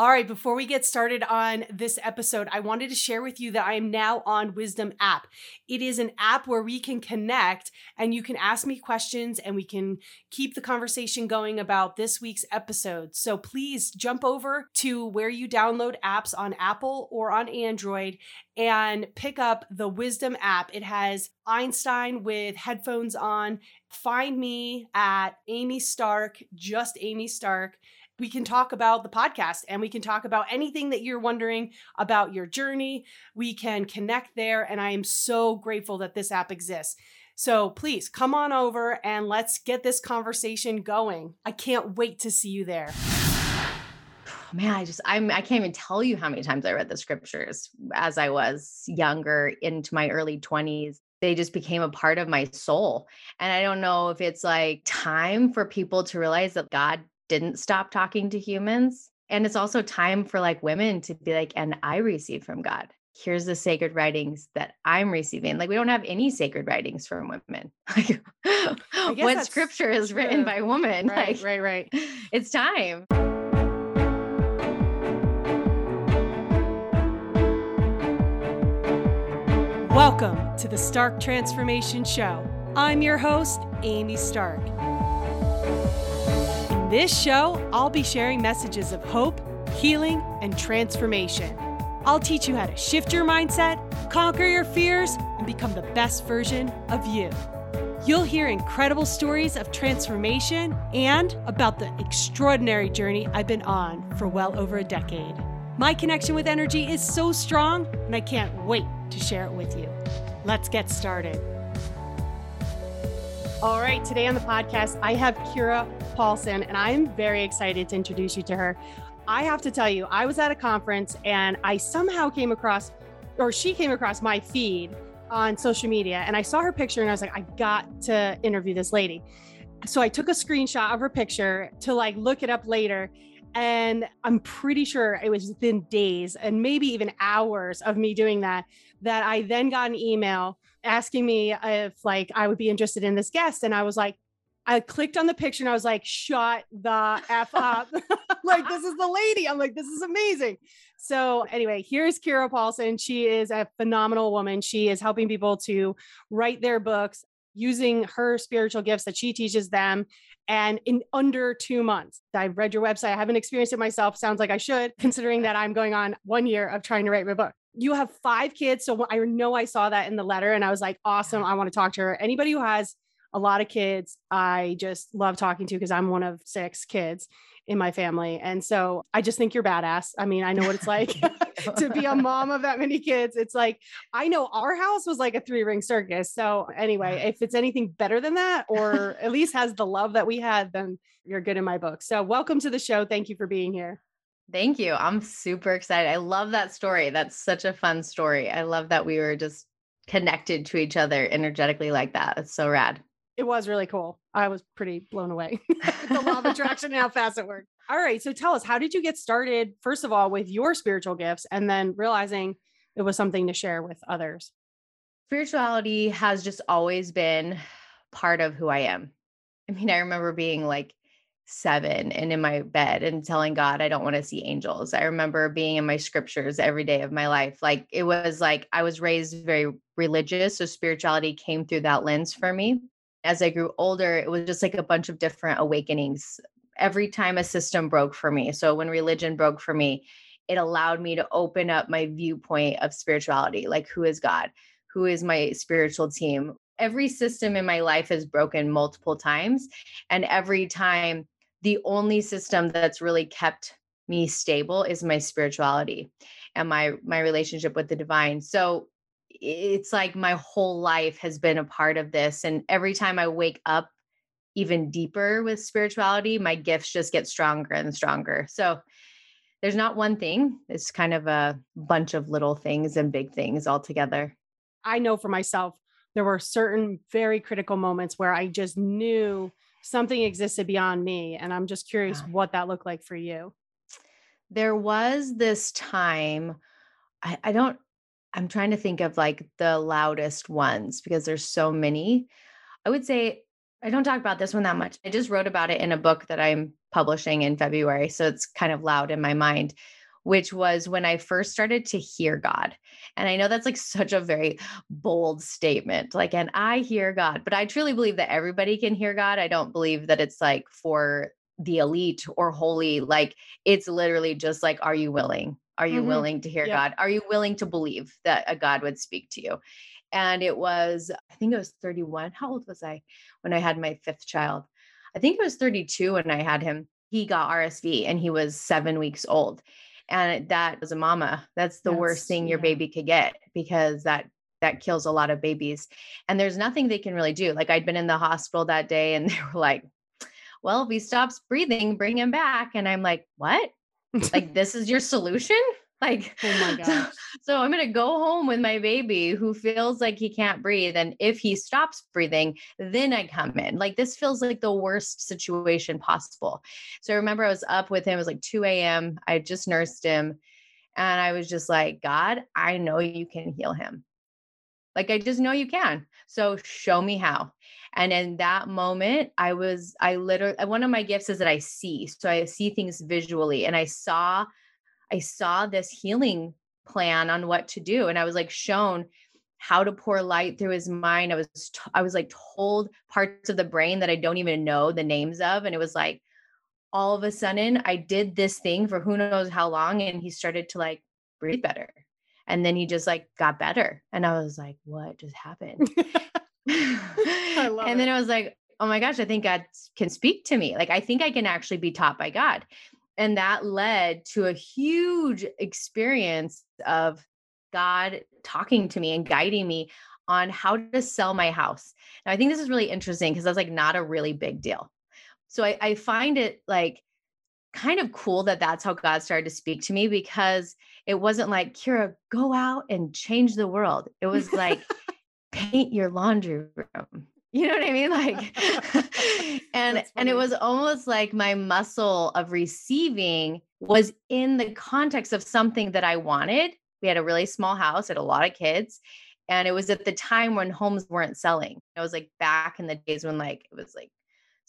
All right, before we get started on this episode, I wanted to share with you that I am now on Wisdom app. It is an app where we can connect and you can ask me questions and we can keep the conversation going about this week's episode. So please jump over to where you download apps on Apple or on Android and pick up the Wisdom app. It has Einstein with headphones on. Find me at Amy Stark, just Amy Stark we can talk about the podcast and we can talk about anything that you're wondering about your journey. We can connect there. And I am so grateful that this app exists. So please come on over and let's get this conversation going. I can't wait to see you there. Man, I just I'm I can't even tell you how many times I read the scriptures as I was younger into my early 20s they just became a part of my soul. And I don't know if it's like time for people to realize that God didn't stop talking to humans. And it's also time for like women to be like, and I receive from God. Here's the sacred writings that I'm receiving. Like, we don't have any sacred writings from women. Like, what scripture is true. written by woman? Right, like, right, right. It's time. Welcome to the Stark Transformation Show. I'm your host, Amy Stark this show, I'll be sharing messages of hope, healing, and transformation. I'll teach you how to shift your mindset, conquer your fears, and become the best version of you. You'll hear incredible stories of transformation and about the extraordinary journey I've been on for well over a decade. My connection with energy is so strong, and I can't wait to share it with you. Let's get started. All right, today on the podcast, I have Keira Poulsen, and I'm very excited to introduce you to her. I have to tell you, I was at a conference and I somehow came across, or she came across my feed on social media, and I saw her picture and I was like, I got to interview this lady. So I took a screenshot of her picture to like look it up later. And I'm pretty sure it was within days and maybe even hours of me doing that, that I then got an email asking me if like I would be interested in this guest. And I was like, I clicked on the picture and I was like, shut the F up. like, this is the lady. I'm like, this is amazing. So, anyway, here's Keira Poulsen. She is a phenomenal woman. She is helping people to write their books using her spiritual gifts that she teaches them. And in under two months, I've read your website. I haven't experienced it myself. Sounds like I should, considering that I'm going on one year of trying to write my book you have five kids. So I know I saw that in the letter and I was like, awesome. I want to talk to her. Anybody who has a lot of kids, I just love talking to because I'm one of six kids in my family. And so I just think you're badass. I mean, I know what it's like to be a mom of that many kids. It's like, I know our house was like a three ring circus. So, anyway, if it's anything better than that, or at least has the love that we had, then you're good in my book. So, welcome to the show. Thank you for being here. Thank you. I'm super excited. I love that story. That's such a fun story. I love that we were just connected to each other energetically like that. It's so rad. It was really cool. I was pretty blown away. the law of attraction and how fast it worked. All right. So tell us, how did you get started, first of all, with your spiritual gifts and then realizing it was something to share with others? Spirituality has just always been part of who I am. I mean, I remember being like seven and in my bed and telling God I don't want to see angels. I remember being in my scriptures every day of my life. Like it was like I was raised very religious. So spirituality came through that lens for me. As I grew older, it was just like a bunch of different awakenings. Every time a system broke for me. So when religion broke for me, it allowed me to open up my viewpoint of spirituality. Like who is God? Who is my spiritual team? Every system in my life has broken multiple times. And every time the only system that's really kept me stable is my spirituality and my my relationship with the divine so it's like my whole life has been a part of this and every time i wake up even deeper with spirituality my gifts just get stronger and stronger so there's not one thing it's kind of a bunch of little things and big things all together i know for myself there were certain very critical moments where i just knew something existed beyond me. And I'm just curious yeah. what that looked like for you. There was this time, I, I don't I'm trying to think of like the loudest ones because there's so many. I would say I don't talk about this one that much. I just wrote about it in a book that I'm publishing in February. So it's kind of loud in my mind, which was when I first started to hear God. And I know that's like such a very bold statement, like, and I hear God, but I truly believe that everybody can hear God. I don't believe that it's like for the elite or holy. Like, it's literally just like, are you willing? Are you mm-hmm. willing to hear yep. God? Are you willing to believe that a God would speak to you? And it was, I think it was 31. How old was I when I had my fifth child? I think it was 32 when I had him. He got RSV and he was seven weeks old. And that was a mama. That's the That's, worst thing your yeah. baby could get because that that kills a lot of babies. And there's nothing they can really do. Like I'd been in the hospital that day and they were like, well, if he stops breathing, bring him back. And I'm like, what? Like this is your solution? Like oh my gosh. so, so i'm going to go home with my baby who feels like he can't breathe and if he stops breathing then i come in. Like this feels like the worst situation possible. So i remember i was up with him it was like 2 a.m i just nursed him and i was just like god i know you can heal him like i just know you can so show me how and in that moment, I was, I literally, uh, one of my gifts is that I see. So I see things visually and I saw, I saw this healing plan on what to do. And I was like shown how to pour light through his mind. I was, t- I was like told parts of the brain that I don't even know the names of. And it was like, all of a sudden I did this thing for who knows how long. And he started to like breathe better. And then he just like got better. And I was like, what just happened? and then I was like, oh my gosh, I think God can speak to me. Like, I think I can actually be taught by God. And that led to a huge experience of God talking to me and guiding me on how to sell my house. Now, I think this is really interesting because that's like not a really big deal. So I, I find it like kind of cool that that's how God started to speak to me because it wasn't like, Keira, go out and change the world. It was like, paint your laundry room. You know what I mean? Like, and and it was almost like my muscle of receiving was in the context of something that I wanted. We had a really small house, had a lot of kids, and it was at the time when homes weren't selling. It was like back in the days when like it was like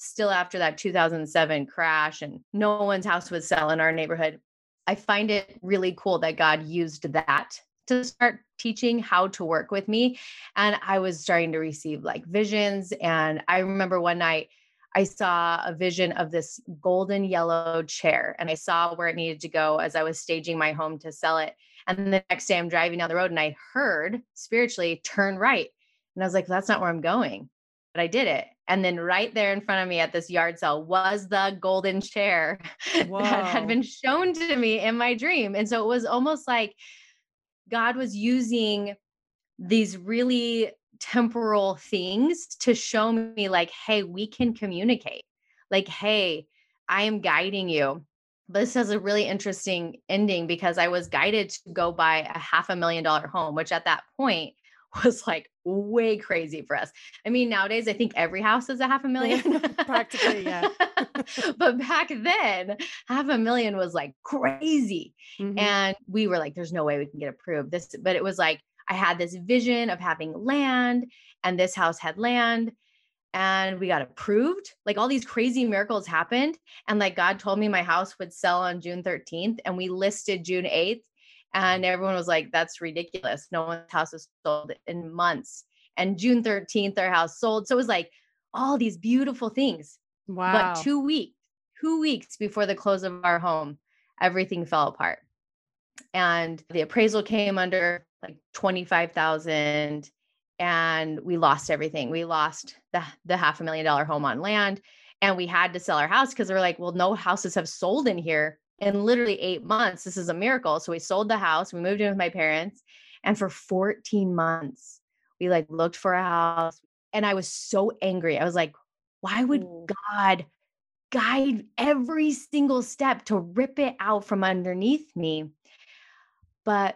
still after that 2007 crash and no one's house would sell in our neighborhood. I find it really cool that God used that to start teaching how to work with me. And I was starting to receive like visions. And I remember one night I saw a vision of this golden yellow chair and I saw where it needed to go as I was staging my home to sell it. And the next day I'm driving down the road and I heard spiritually turn right. And I was like, that's not where I'm going. But I did it. And then right there in front of me at this yard sale was the golden chair that had been shown to me in my dream. And so it was almost like God was using these really temporal things to show me, like, hey, we can communicate. Like, hey, I am guiding you. But this has a really interesting ending because I was guided to go buy a half a million dollar home, which at that point was like way crazy for us. I mean, nowadays I think every house is a half a million. Practically, yeah. but back then, half a million was like crazy. Mm-hmm. And we were like, there's no way we can get approved. This, but it was like I had this vision of having land, and this house had land. And we got approved. Like all these crazy miracles happened. And like God told me my house would sell on June 13th. And we listed June 8th and everyone was like, that's ridiculous. No one's house is sold in months. And June 13th, our house sold. So it was like all these beautiful things. Wow. But two weeks, two weeks before the close of our home, everything fell apart. And the appraisal came under like 25,000 and we lost everything. We lost the, the half a million dollar home on land and we had to sell our house because we're like, well, no houses have sold in here in literally eight months. This is a miracle. So we sold the house, we moved in with my parents, and for 14 months, we like looked for a house. And I was so angry. I was like, why would God guide every single step to rip it out from underneath me? But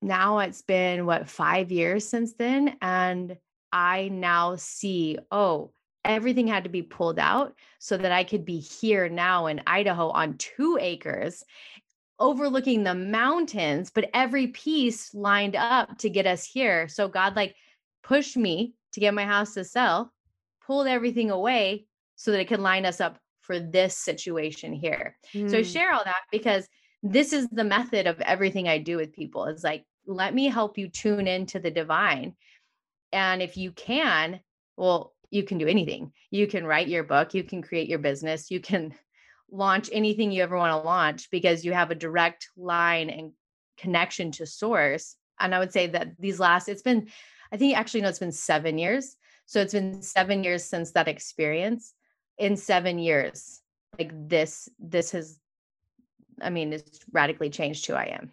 now it's been what five years since then. And I now see, oh, everything had to be pulled out so that I could be here now in Idaho on two acres overlooking the mountains, but every piece lined up to get us here. So God like pushed me to get my house to sell, pulled everything away so that it could line us up for this situation here. Mm. So I share all that because this is the method of everything I do with people. Is like, let me help you tune into the divine. And if you can, well, you can do anything. You can write your book, you can create your business, you can launch anything you ever want to launch because you have a direct line and connection to source. And I would say that these last, it's been, I think actually, no, it's been seven years. So it's been seven years since that experience. In seven years, like this, this has, I mean, it's radically changed who I am.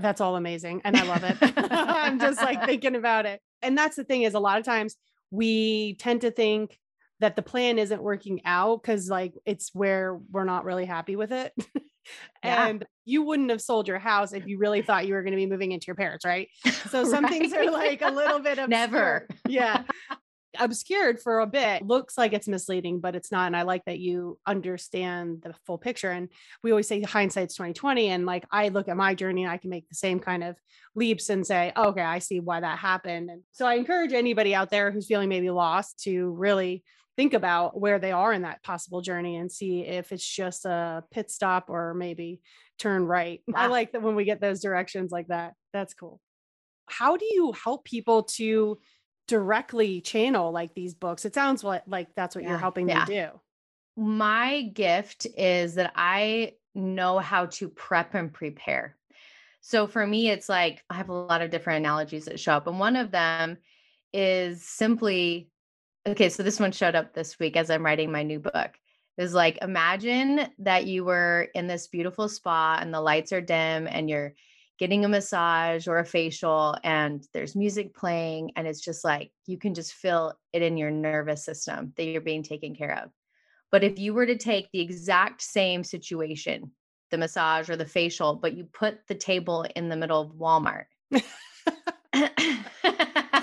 That's all amazing. And I love it. I'm just like thinking about it. And that's the thing is a lot of times we tend to think that the plan isn't working out because like it's where we're not really happy with it. yeah. and you wouldn't have sold your house if you really thought you were going to be moving into your parents, right? So some right? things are like a little bit of never. Yeah. Obscured for a bit looks like it's misleading but it's not and i like that you understand the full picture and we always say hindsight's 2020 and like i look at my journey and i can make the same kind of leaps and say okay i see why that happened and so i encourage anybody out there who's feeling maybe lost to really think about where they are in that possible journey and see if it's just a pit stop or maybe turn right. Yeah. I like that when we get those directions like that. That's cool. How do you help people to directly channel like these books? It sounds like, like that's what yeah. you're helping yeah. them do. My gift is that I know how to prep and prepare. So for me, it's like I have a lot of different analogies that show up. And one of them is simply okay, so this one showed up this week as I'm writing my new book. Is like, imagine that you were in this beautiful spa and the lights are dim and you're getting a massage or a facial and there's music playing and it's just like you can just feel it in your nervous system that you're being taken care of. But if you were to take the exact same situation, the massage or the facial, but you put the table in the middle of Walmart. this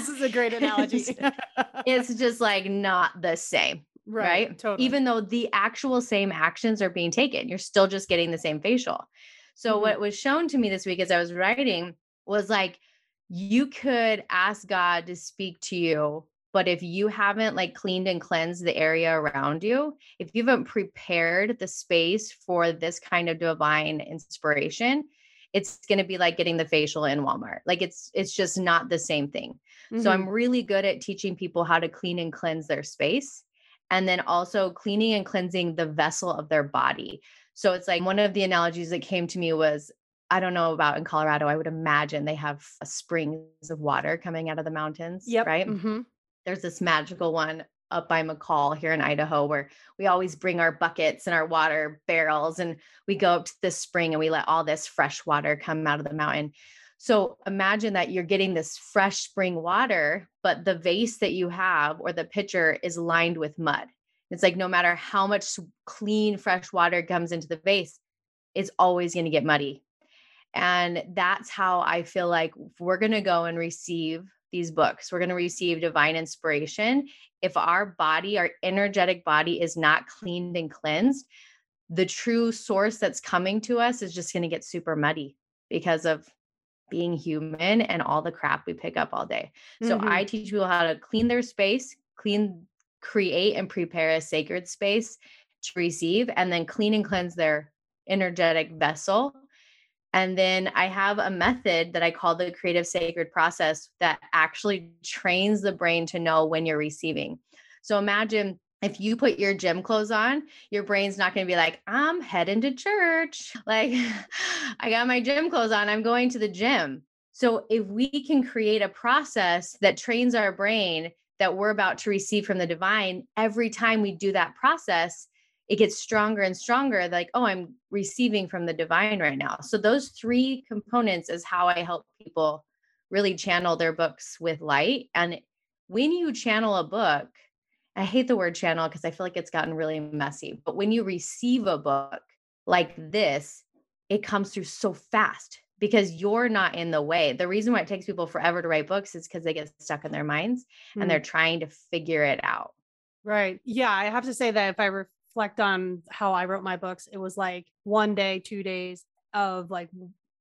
is a great analogy. it's just like not the same. Right, right. Totally. Even though the actual same actions are being taken, you're still just getting the same facial. So, mm-hmm. what was shown to me this week as I was writing was like, you could ask God to speak to you but if you haven't like cleaned and cleansed the area around you if you haven't prepared the space for this kind of divine inspiration it's going to be like getting the facial in Walmart. Like it's it's just not the same thing. Mm-hmm. So I'm really good at teaching people how to clean and cleanse their space and then also cleaning and cleansing the vessel of their body. So it's like one of the analogies that came to me was I don't know about in Colorado. I would imagine they have springs of water coming out of the mountains. Yep. Right. Mm-hmm. There's this magical one up by McCall here in Idaho, where we always bring our buckets and our water barrels and we go up to this spring and we let all this fresh water come out of the mountain. So imagine that you're getting this fresh spring water, but the vase that you have or the pitcher is lined with mud. It's like no matter how much clean, fresh water comes into the vase, it's always going to get muddy. And that's how I feel like we're going to go and receive these books. We're going to receive divine inspiration. If our body, our energetic body is not cleaned and cleansed, the true source that's coming to us is just going to get super muddy because of being human and all the crap we pick up all day. So mm-hmm. I teach people how to clean their space, clean, create and prepare a sacred space to receive, and then clean and cleanse their energetic vessel and then I have a method that I call the creative sacred process that actually trains the brain to know when you're receiving. So imagine if you put your gym clothes on, your brain's not going to be like, I'm heading to church. Like, I got my gym clothes on, I'm going to the gym. So, if we can create a process that trains our brain that we're about to receive from the divine, every time we do that process, it gets stronger and stronger like oh i'm receiving from the divine right now. So those three components is how i help people really channel their books with light. And when you channel a book i hate the word channel because i feel like it's gotten really messy but when you receive a book like this it comes through so fast because you're not in the way. The reason why it takes people forever to write books is because they get stuck in their minds mm. and they're mm. trying to figure it out. Right. Yeah. I have to say that if I reflect on how I wrote my books, it was like one day, two days. of like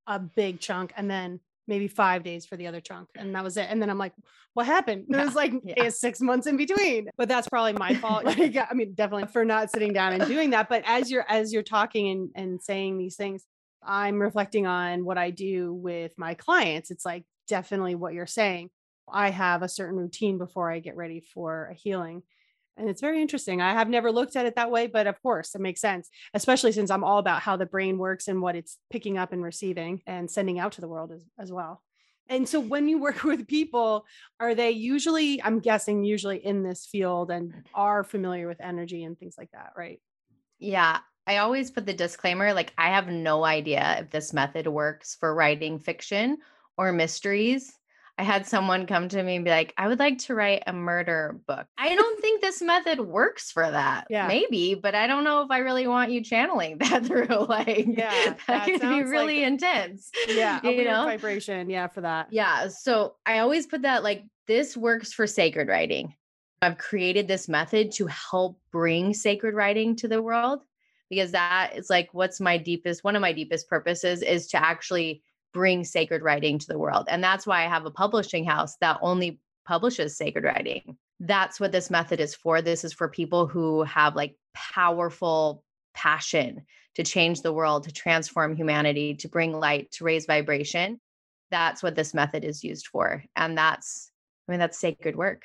a big chunk and then maybe five days for the other chunk. And that was it. And then I'm like, what happened? It Yeah, was like yeah. six months in between. But that's probably my fault. Like, I mean, definitely for not sitting down and doing that. But as you're as you're talking and, and saying these things, I'm reflecting on what I do with my clients. It's like definitely what you're saying. I have a certain routine before I get ready for a healing. And it's very interesting. I have never looked at it that way, but of course, it makes sense, especially since I'm all about how the brain works and what it's picking up and receiving and sending out to the world as, as well. And so, when you work with people, are they usually, I'm guessing, usually in this field and are familiar with energy and things like that, right? Yeah. I always put the disclaimer like, I have no idea if this method works for writing fiction or mysteries. I had someone come to me and be like, I would like to write a murder book. I don't think this method works for that. Yeah. Maybe, but I don't know if I really want you channeling that through. Like, Yeah, that, that could be really like- intense. Yeah. You know? vibration. Yeah. For that. Yeah. So I always put that like this works for sacred writing. I've created this method to help bring sacred writing to the world because that is like what's my deepest, one of my deepest purposes is to actually bring sacred writing to the world. And that's why I have a publishing house that only publishes sacred writing. That's what this method is for. This is for people who have like powerful passion to change the world, to transform humanity, to bring light, to raise vibration that's what this method is used for and that's i mean that's sacred work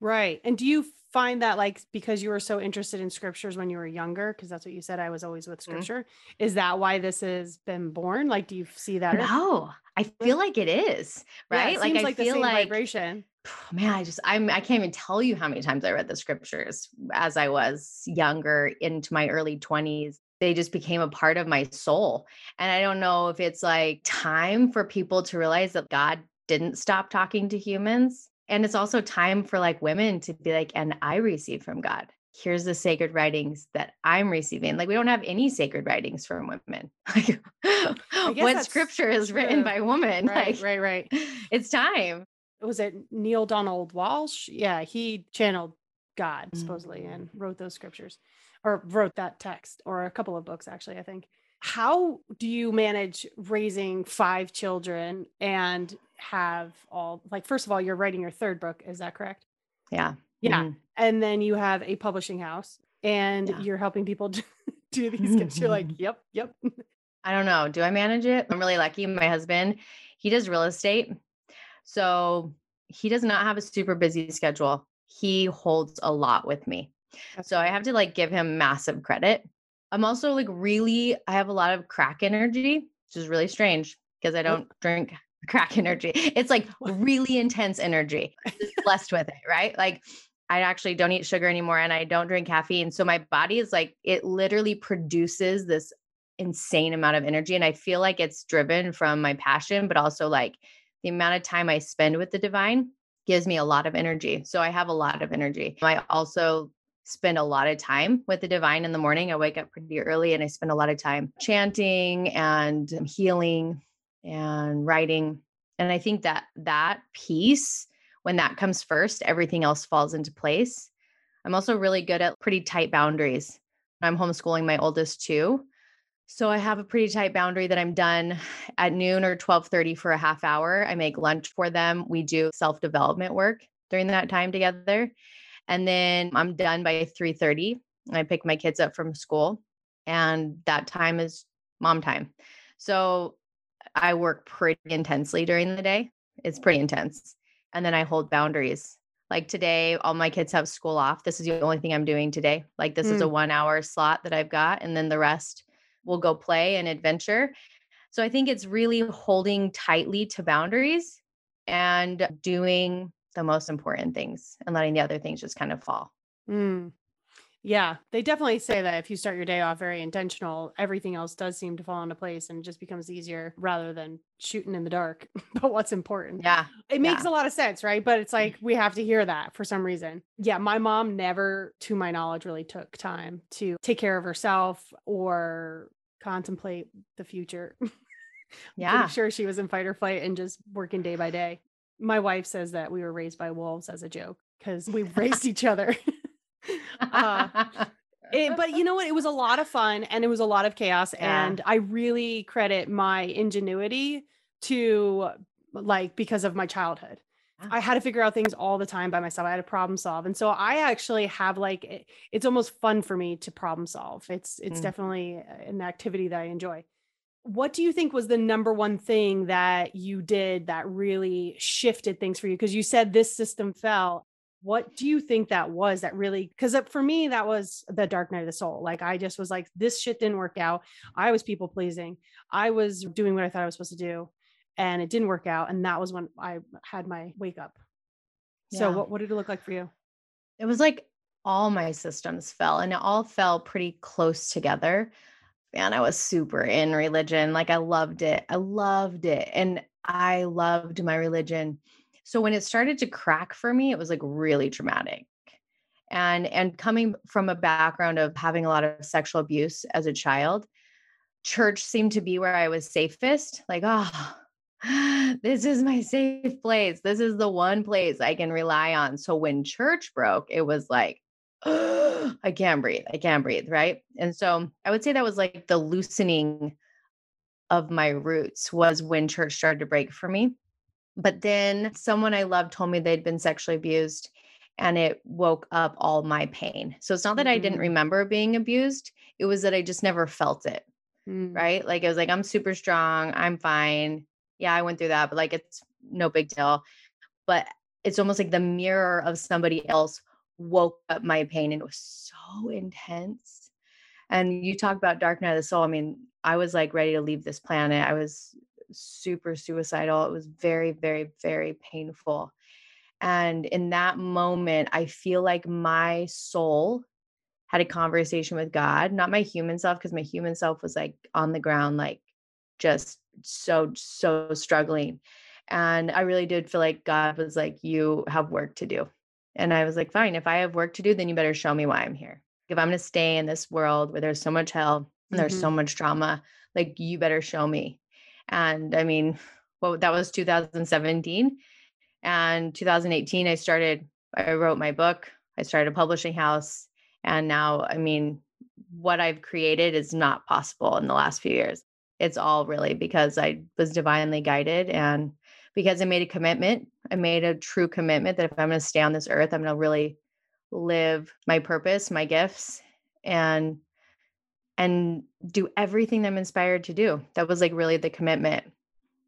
Right. And do you find that like because you were so interested in scriptures when you were younger, because that's what you said, I was always with Mhm. scripture. Is that why this has been born? Like, do you see that? no i feel like it is Yeah, it right like i feel like vibration. man i just i'm i can't even tell you how many times i read the scriptures as i was younger into my early 20s they just became a part of my soul and i don't know if it's like time for people to realize that god didn't stop talking to humans and it's also time for like women to be like and i receive from god here's the sacred writings that i'm receiving like we don't have any sacred writings from women like what scripture is written by women Right, like right, right. it's time Was it Neale Donald Walsch? Yeah, he channeled God supposedly Mm. and wrote those scriptures or wrote that text or a couple of books, actually, I think. How do you manage raising five children and have all like, first of all, you're writing your third book, is that correct? yeah Yeah. Mhm. and then you have a publishing house and Yeah. you're helping people do, do these gifts. You're like, yep, yep. I don't know. Do I manage it? I'm really lucky. My husband, he does real estate. So he does not have a super busy schedule. He holds a lot with me. So I have to like give him massive credit. I'm also like really, I have a lot of crack energy, which is really strange because I don't drink crack energy. It's like really intense energy. Blessed with it, right? Like I actually don't eat sugar anymore and I don't drink caffeine. So my body is like, it literally produces this insane amount of energy. And I feel like it's driven from my passion, but also like the amount of time I spend with the divine gives me a lot of energy. So I have a lot of energy. I also spend a lot of time with the divine in the morning. I wake up pretty early and I spend a lot of time chanting and um, healing and writing. And I think that that piece, when that comes first, everything else falls into place. I'm also really good at pretty tight boundaries. I'm homeschooling my oldest too. So I have a pretty tight boundary that I'm done at noon or 12:30 for a half hour. I make lunch for them. We do self-development work during that time together. And then I'm done by 3:30. I pick my kids up from school and that time is mom time. So I work pretty intensely during the day. It's pretty intense. And then I hold boundaries. Like today, all my kids have school off. This is the only thing I'm doing today. Like this is a one hour slot that I've got. And then the rest will go play and adventure. So I think it's really holding tightly to boundaries and doing the most important things and letting the other things just kind of fall. Mm. Yeah, they definitely say that if you start your day off very intentional, everything else does seem to fall into place and it just becomes easier rather than shooting in the dark. but what's important? Yeah. It makes Yeah. a lot of sense, right? But it's like mm-hmm. we have to hear that for some reason. Yeah, my mom never, to my knowledge, really took time to take care of herself or contemplate the future. Yeah. Pretty sure she was in fight or flight and just working day by day. My wife says that we were raised by wolves as a joke because we raised each other. uh, It, but you know what? It was a lot of fun and it was a lot of chaos. Yeah. And I really credit my ingenuity to like because of my childhood. Yeah. I had to figure out things all the time by myself. I had to problem solve. And so I actually have like it- it's almost fun for me to problem solve. It's it's Mm. definitely an activity that I enjoy. What do you think was the number one thing that you did that really shifted things for you? Because you said this system fell. What do you think that was that really? Because for me, that was the dark night of the soul. Like I just was like, this shit didn't work out. I was people pleasing. I was doing what I thought I was supposed to do, and it didn't work out. And that was when I had my wake up. So Yeah. what, what did it look like for you? it was like all my systems fell and it all fell pretty close together. and I was super in religion. Like I loved it. I loved it. And I loved my religion. So when it started to crack for me, it was like really traumatic. And and coming from a background of having a lot of sexual abuse as a child, church seemed to be where I was safest. Like, oh, this is my safe place. This is the one place I can rely on. So when church broke, it was like, I can't breathe. I can't breathe. Right. And so I would say that was like the loosening of my roots was when church started to break for me. But then someone I loved told me they'd been sexually abused and it woke up all my pain. So it's not that I didn't Mhm. remember being abused, it was that I just never felt it Mm. right? Like I was like, I'm super strong. I'm fine. Yeah, I went through that, but like it's no big deal. But it's almost like the mirror of somebody else woke up my pain and it was so intense. And you talk about dark night of the soul. I mean, I was like ready to leave this planet. I was super suicidal. It was very, very, very painful. And in that moment, I feel like my soul had a conversation with God, not my human self, because my human self was like on the ground, like just so, so struggling. And I really did feel like God was like, You have work to do. And I was like, Fine, if I have work to do, then you better show me why I'm here. If I'm going to stay in this world where there's so much hell and there's mm-hmm. so much drama, like you better show me. And I mean, well, that was 2017. And 2018, I started, I wrote my book, I started a publishing house. And now, I mean, what I've created is not possible in the last few years. It's all really because I was divinely guided and because I made a commitment. I made a true commitment that if I'm going to stay on this earth, I'm going to really live my purpose, my gifts, and and do everything I'm inspired to do. That was like really the commitment.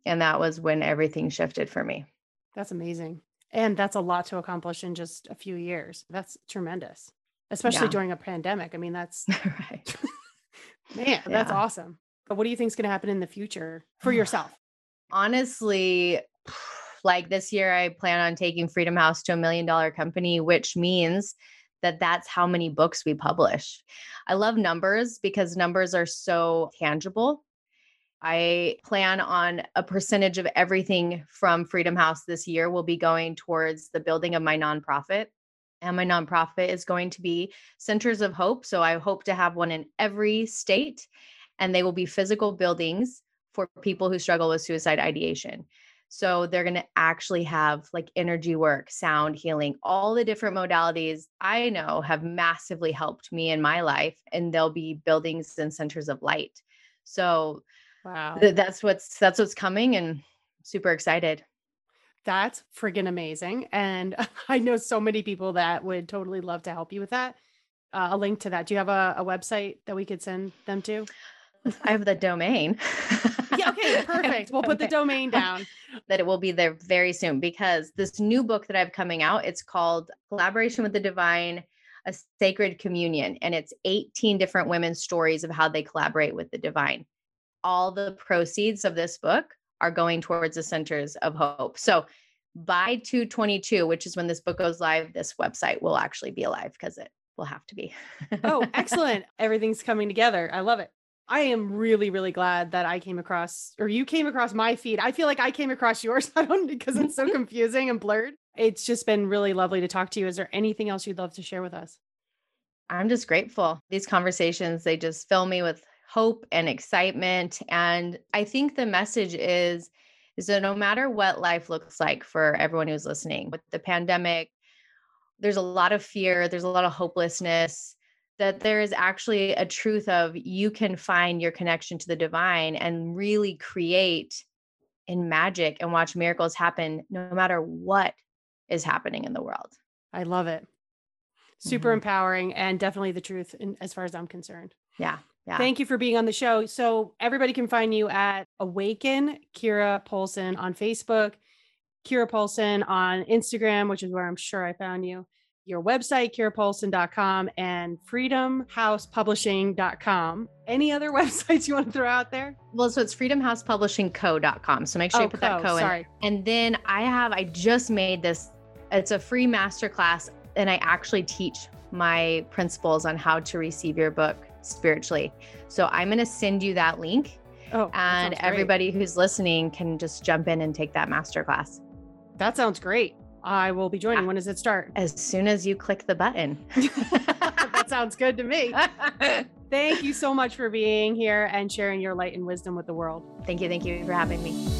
And that was when everything shifted for me. That's amazing. And that's a lot to accomplish in just a few years. That's tremendous, especially Yeah. during a pandemic. I mean, that's, right. man, that's awesome. But what do you think is going to happen in the future for yourself? honestly, like this year, I plan on taking Freedom House to a million dollar company, which means that that's how many books we publish. I love numbers because numbers are so tangible. I plan on a percentage of everything from Freedom House this year will be going towards the building of my nonprofit. And my nonprofit is going to be Centers of Hope. So I hope to have one in every state, and they will be physical buildings for people who struggle with suicide ideation. So they're going to actually have like energy work, sound healing, all the different modalities I know have massively helped me in my life. And they'll be buildings and centers of light. So Wow. th- that's what's that's what's coming and super excited. That's friggin' amazing. And I know so many people that would totally love to help you with that. Uh, a link to that. Do you have a, a website that we could send them to? I have the domain. Yeah, okay, perfect. We'll put the domain down. that it will be there very soon because this new book that I've coming out, it's called Collaboration with the Divine, a Sacred Communion. And it's 18 different women's stories of how they collaborate with the divine. All the proceeds of this book are going towards the centers of hope. So by 222, which is when this book goes live, this website will actually be alive because it will have to be. Oh, excellent. Everything's coming together. I love it. I am really, really glad that I came across, or you came across my feed. I feel like I came across yours. I don't because it's so mm-hmm. confusing and blurred. It's just been really lovely to talk to you. Is there anything else you'd love to share with us? I'm just grateful. These conversations, they just fill me with hope and excitement. And I think the message is, is that no matter what life looks like for everyone who's listening with the pandemic, there's a lot of fear, there's a lot of hopelessness, that there is actually a truth of you can find your connection to the divine and really create in magic and watch miracles happen no matter what is happening in the world. I love it. Super mm-hmm. empowering and definitely the truth in, as far as I'm concerned. Yeah. Yeah. Thank you for being on the show. So everybody can find you at Awaken Keira Poulsen on Facebook, Keira Poulsen on Instagram, which is where I'm sure I found you. Your website, keirapoulsen.com and freedomhousepublishing.com. Any other websites you want to throw out there? Well, so it's freedomhousepublishingco.com. So make sure oh, you put co, that co in. Sorry. And then I have, I just made this, it's a free masterclass, and I actually teach my principles on how to receive your book spiritually. So I'm going to send you that link. Oh, and everybody who's listening can just jump in and take that masterclass. That sounds great. I will be joining. When does it start? As soon as you click the button. that sounds good to me. Thank you so much for being here and sharing your light and wisdom with the world. Thank you. Thank you for having me.